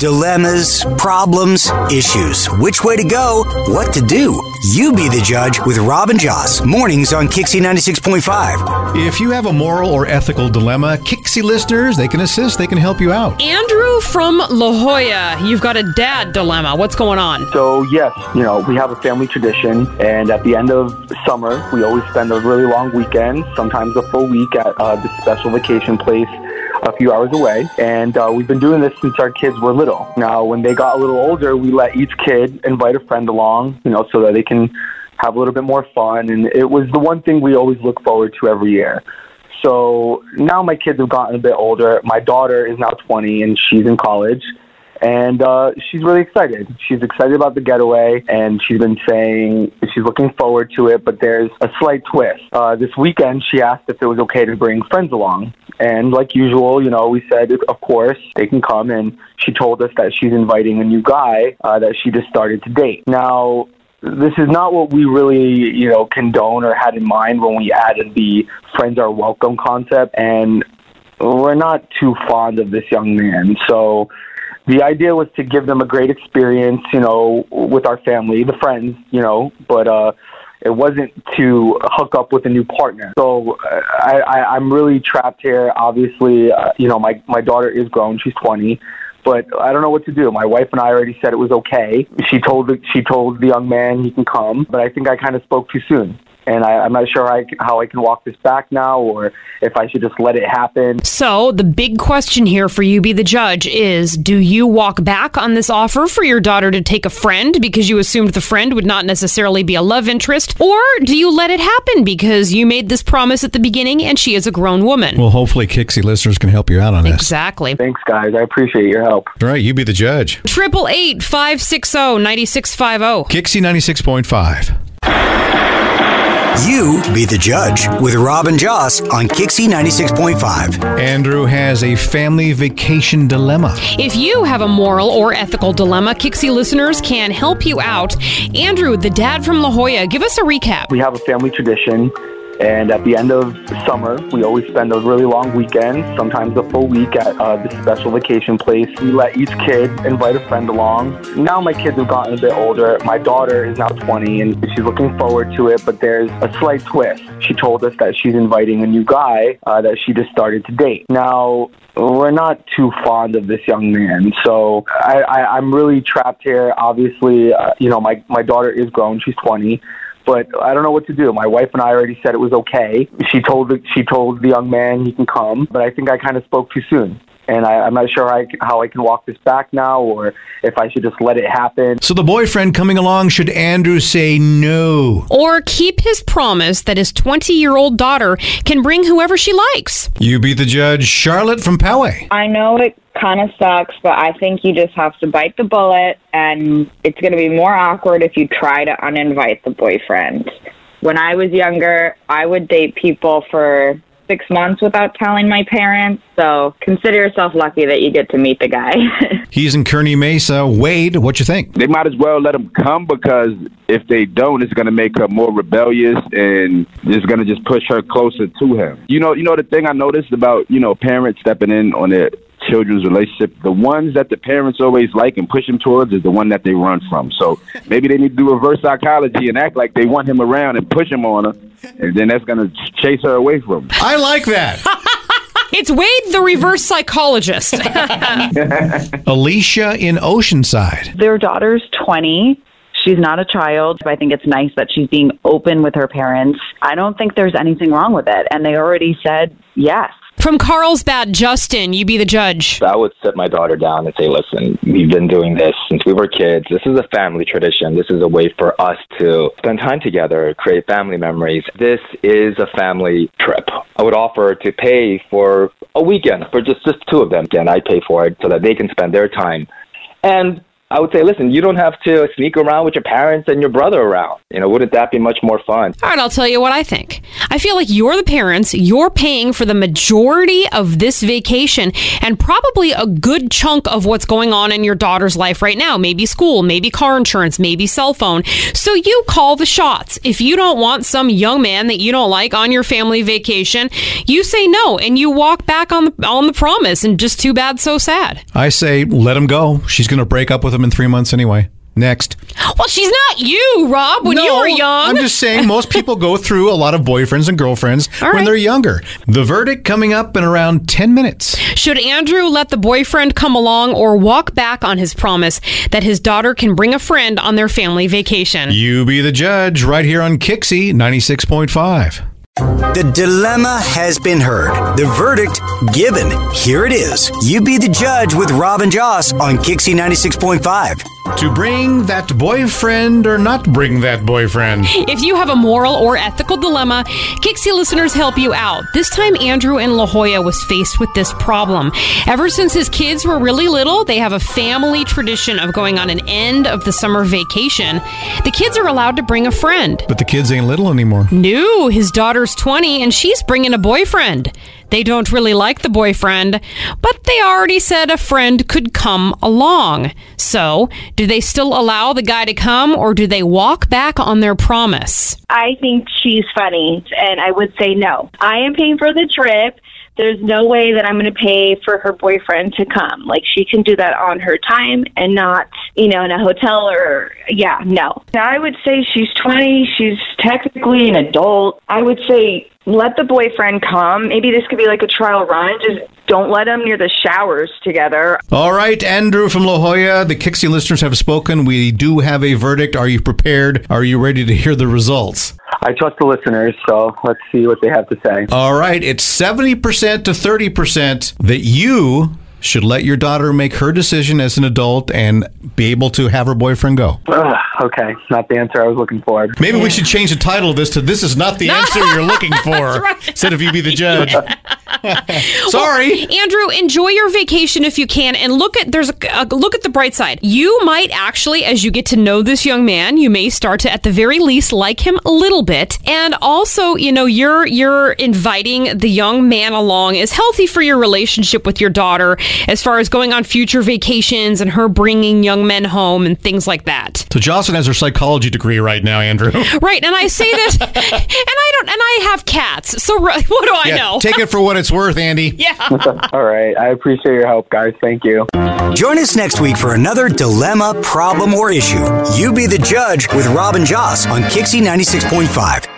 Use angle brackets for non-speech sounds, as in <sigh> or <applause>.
Dilemmas, problems, issues. Which way to go? What to do? You be the judge with Robin Joss. Mornings on Kixie 96.5. If you have a moral or ethical dilemma, Kixie listeners, they can assist, they can help you out. Andrew from La Jolla, you've got a dad dilemma. What's going on? So, yes, you know, we have a family tradition, and at the end of summer, we always spend a really long weekend, sometimes a full week at uh, this special vacation place a few hours away. And uh, we've been doing this since our kids were little. Now, when they got a little older, we let each kid invite a friend along, you know, so that they can have a little bit more fun. And it was the one thing we always look forward to every year. So now my kids have gotten a bit older. My daughter is now 20 and she's in college and uh, she's really excited. She's excited about the getaway, and she's been saying she's looking forward to it. But there's a slight twist. Uh, this weekend, she asked if it was okay to bring friends along, and like usual, you know, we said of course they can come. And she told us that she's inviting a new guy uh, that she just started to date. Now, this is not what we really, you know, condone or had in mind when we added the friends are welcome concept. And we're not too fond of this young man. So the idea was to give them a great experience, you know, with our family, the friends, you know, but uh, it wasn't to hook up with a new partner. So uh, I, I, I'm really trapped here. Obviously, uh, you know, my my daughter is grown; she's 20 but I don't know what to do. My wife and I already said it was okay. She told the, she told the young man he can come, but I think I kind of spoke too soon and I, am not sure how I, can, how I can walk this back now or if I should just let it happen. So, the big question here for you, be the judge, is do you walk back on this offer for your daughter to take a friend because you assumed the friend would not necessarily be a love interest? Or do you let it happen because you made this promise at the beginning and she is a grown woman? Well, hopefully, Kixie listeners can help you out on this. Exactly. Thanks, guys. I appreciate your help. All right, you be the judge. Triple eight five six oh zero ninety six five zero. Kixie ninety six point five. You be the judge with Robin Joss on Kixie 96.5. Andrew has a family vacation dilemma. If you have a moral or ethical dilemma, Kixie listeners can help you out. Andrew, the dad from La Jolla, give us a recap. We have a family tradition and at the end of summer, we always spend a really long weekend, sometimes a full week at uh, this special vacation place. We let each kid invite a friend along. Now my kids have gotten a bit older. My daughter is now 20 and she's looking forward to it, but there's a slight twist. She told us that she's inviting a new guy uh, that she just started to date. Now, we're not too fond of this young man. So I, I, I'm really trapped here. Obviously, uh, you know, my, my daughter is grown. She's 20 but I don't know what to do. My wife and I already said it was okay. She told the, she told the young man he can come, but I think I kind of spoke too soon and I, am not sure how I, can, how I can walk this back now or if I should just let it happen. So the boyfriend coming along, should Andrew say no? Or keep his promise that his 20 year old daughter can bring whoever she likes? You be the judge, Charlotte from Poway. I know it kind of sucks, but I think you just have to bite the bullet, and it's going to be more awkward if you try to uninvite the boyfriend. When I was younger, I would date people for six months without telling my parents. So consider yourself lucky that you get to meet the guy. <laughs> He's in Kearny Mesa. Wade, what you think? They might as well let him come because if they don't, it's going to make her more rebellious and it's going to just push her closer to him. You know, you know the thing I noticed about you know parents stepping in on their children's relationship, the ones that the parents always like and push them towards is the one that they run from. So maybe they need to do reverse psychology and act like they want him around and push him on her, and then that's going to chase her away from him. I like that. <laughs> It's Wade, the reverse psychologist. <laughs> Alicia in Oceanside. Their daughter's 20. She's not a child. I think it's nice that she's being open with her parents. I don't think there's anything wrong with it. And they already said yes. From Carlsbad, Justin, you be the judge. I would sit my daughter down and say, listen, we've been doing this since we were kids. This is a family tradition. This is a way for us to spend time together, create family memories. This is a family trip. I would offer to pay for a weekend for just, just two of them. Again, I pay for it so that they can spend their time. And I would say, listen, you don't have to sneak around with your parents and your brother around. You know, wouldn't that be much more fun? All right, I'll tell you what I think. I feel like you're the parents, you're paying for the majority of this vacation and probably a good chunk of what's going on in your daughter's life right now. Maybe school, maybe car insurance, maybe cell phone. So you call the shots. If you don't want some young man that you don't like on your family vacation, you say no and you walk back on the on the promise and just too bad so sad. I say let him go. She's going to break up with him in three months anyway. Next. Well, she's not you, Rob, when you No, were young. I'm just saying most people go through a lot of boyfriends and girlfriends All when right. they're younger. The verdict coming up in around 10 minutes. Should Andrew let the boyfriend come along or walk back on his promise that his daughter can bring a friend on their family vacation? You be the judge right here on Kixie 96.5. The dilemma has been heard. The verdict given. Here it is. You be the judge with Robin Joss on Kixie 96.5. To bring that boyfriend or not bring that boyfriend? If you have a moral or ethical dilemma, Kixie listeners help you out. This time, Andrew in La Jolla was faced with this problem. Ever since his kids were really little, they have a family tradition of going on an end of the summer vacation. The kids are allowed to bring a friend. But the kids ain't little anymore. No, his daughter's 20 and she's bringing a boyfriend. They don't really like the boyfriend, but they already said a friend could come along. So, do they still allow the guy to come or do they walk back on their promise? I think she's funny, and I would say no. I am paying for the trip. There's no way that I'm going to pay for her boyfriend to come. Like, she can do that on her time and not, you know, in a hotel or, yeah, no. Now I would say she's 20. She's technically an adult. I would say let the boyfriend come. Maybe this could be like a trial run. Just don't let them near the showers together. All right, Andrew from La Jolla, the Kixie listeners have spoken. We do have a verdict. Are you prepared? Are you ready to hear the results? I trust the listeners, so let's see what they have to say. All right, it's 70% to 30% that you should let your daughter make her decision as an adult and be able to have her boyfriend go. Ugh, okay, not the answer I was looking for. Maybe we should change the title of this to This is not the <laughs> answer you're looking for. right. Instead of you be the judge. <laughs> Sorry. Andrew, enjoy your vacation if you can, and look at there's a, a look at the bright side. You might actually, as you get to know this young man, you may start to, at the very least, like him a little bit, and also, you know, you're you're inviting the young man along is healthy for your relationship with your daughter, as far as going on future vacations and her bringing young men home and things like that. So Jocelyn has her psychology degree right now, Andrew. Right, and I say this, <laughs> and I don't, and I have cats, so <laughs> what do I Yeah, know? Take it for what it's worth, Andy. yeah. <laughs> All right, I appreciate your help, guys. Thank you. Join us next week for another dilemma, problem, or issue. You be the judge with Robin Joss on Kixie 96.5.